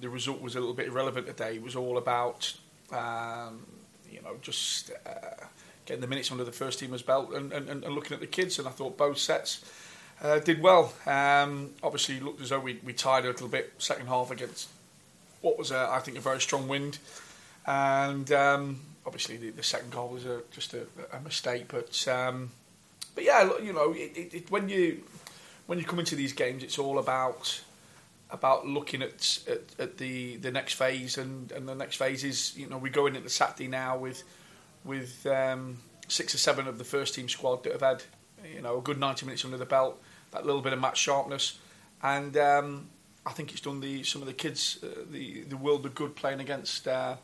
the result was a little bit irrelevant today. It was all about, um, you know, just uh, getting the minutes under the first teamer's belt and, and, and looking at the kids. And I thought both sets uh, did well. Um, obviously, looked as though we, we tied a little bit second half against what was, a, I think, a very strong wind. And um, obviously, the, the, second goal was a, just a, a mistake. But um, but yeah, you know, it, it, it, when you when you come into these games, it's all about about looking at, at, at, the, the next phase, and, and the next phase is you know we're going into Saturday now with with um, six or seven of the first team squad that have had you know a good ninety minutes under the belt, that little bit of match sharpness, and um, I think it's done the some of the kids uh, the the world of good playing against. Uh,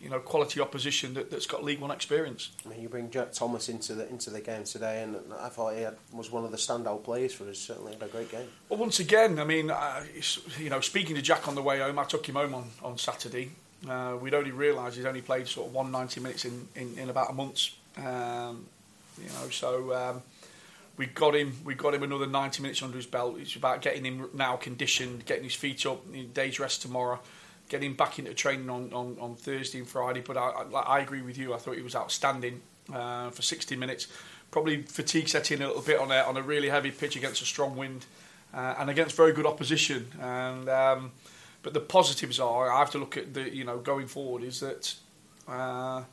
you know, quality opposition that, that's got League One experience. I mean, you bring Jack Thomas into the into the game today, and I thought he had, was one of the standout players for us. Certainly had a great game. Well, once again, I mean, uh, you know, speaking to Jack on the way home, I took him home on on Saturday. Uh, we'd only realised he's only played sort of 190 minutes in, in, in about a month. Um, you know, so um, we got him. We got him another 90 minutes under his belt. It's about getting him now conditioned, getting his feet up. Days rest tomorrow getting back into training on, on, on Thursday and Friday. But I, I, I agree with you. I thought he was outstanding uh, for 60 minutes. Probably fatigue set in a little bit on a, on a really heavy pitch against a strong wind uh, and against very good opposition. And um, but the positives are I have to look at the you know going forward is that uh,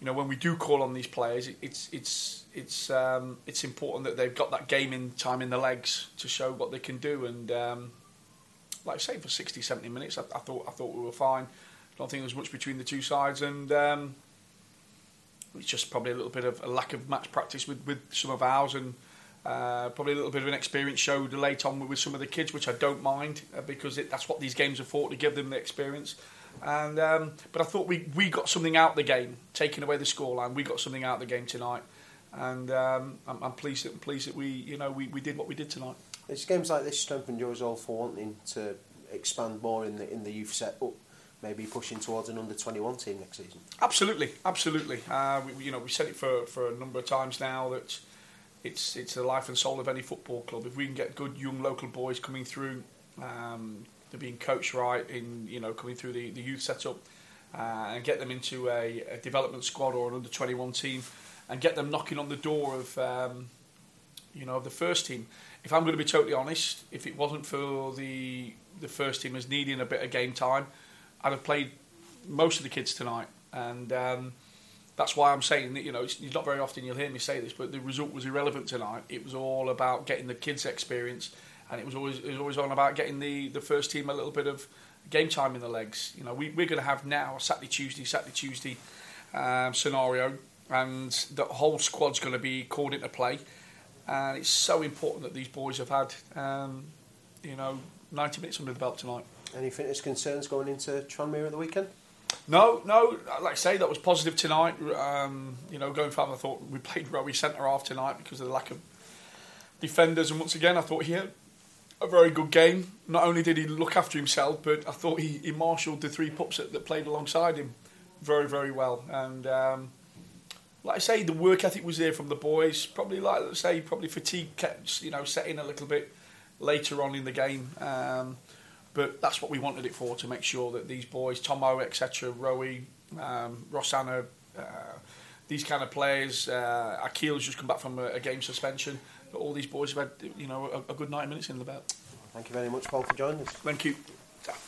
you know when we do call on these players, it, it's it's it's um, it's important that they've got that game in time in the legs to show what they can do and. Um, like I say, for 60, 70 minutes, I, I, thought I thought we were fine. I don't think there was much between the two sides, and um, it's just probably a little bit of a lack of match practice with, with some of ours, and uh, probably a little bit of an experience showed late on with, some of the kids, which I don't mind uh, because it, that's what these games are for to give them the experience. And um, but I thought we, we got something out of the game, taking away the scoreline. We got something out of the game tonight, and um, I'm, I'm pleased that pleased that we you know we, we did what we did tonight. It's games like this strengthen your resolve for wanting to expand more in the in the youth set up, maybe pushing towards an under twenty one team next season. Absolutely, absolutely. Uh, we, you know, we said it for, for a number of times now that it's it's the life and soul of any football club. If we can get good young local boys coming through, um, they're being coached right in you know coming through the, the youth setup, uh, and get them into a, a development squad or an under twenty one team, and get them knocking on the door of um, you know of the first team if I'm going to be totally honest, if it wasn't for the the first team as needing a bit of game time, I'd have played most of the kids tonight, and um, that's why I'm saying that you know it's, it's, not very often you'll hear me say this, but the result was irrelevant tonight. It was all about getting the kids' experience, and it was always it was always on about getting the the first team a little bit of game time in the legs. You know, we, we're going to have now a Saturday Tuesday Saturday Tuesday um, scenario, and the whole squad's going to be called into play and it's so important that these boys have had, um, you know, 90 minutes under the belt tonight. Any fitness concerns going into Tranmere at the weekend? No, no. Like I say, that was positive tonight. Um, you know, going forward, I thought we played Rowie centre half tonight because of the lack of defenders, and once again, I thought he had a very good game. Not only did he look after himself, but I thought he, he marshalled the three pups that, that played alongside him very, very well. And um, like I say, the work ethic was there from the boys. Probably, like I say, probably fatigue kept you know setting a little bit later on in the game. Um, but that's what we wanted it for to make sure that these boys, Tomo, etc., Rowie, um, Rossana, uh, these kind of players, uh, Akil's just come back from a, a game suspension. But all these boys have had you know a, a good 90 minutes in the belt. Thank you very much, Paul, for joining us. Thank you.